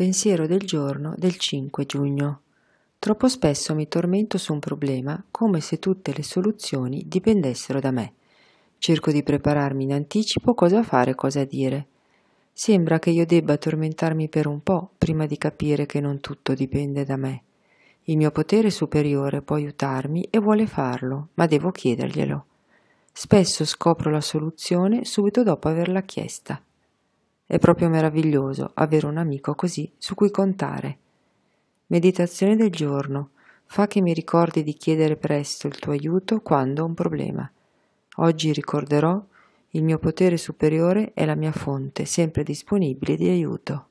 Pensiero del giorno del 5 giugno. Troppo spesso mi tormento su un problema come se tutte le soluzioni dipendessero da me. Cerco di prepararmi in anticipo cosa fare e cosa dire. Sembra che io debba tormentarmi per un po' prima di capire che non tutto dipende da me. Il mio potere superiore può aiutarmi e vuole farlo, ma devo chiederglielo. Spesso scopro la soluzione subito dopo averla chiesta. È proprio meraviglioso avere un amico così su cui contare. Meditazione del giorno. Fa che mi ricordi di chiedere presto il tuo aiuto quando ho un problema. Oggi ricorderò il mio potere superiore è la mia fonte sempre disponibile di aiuto.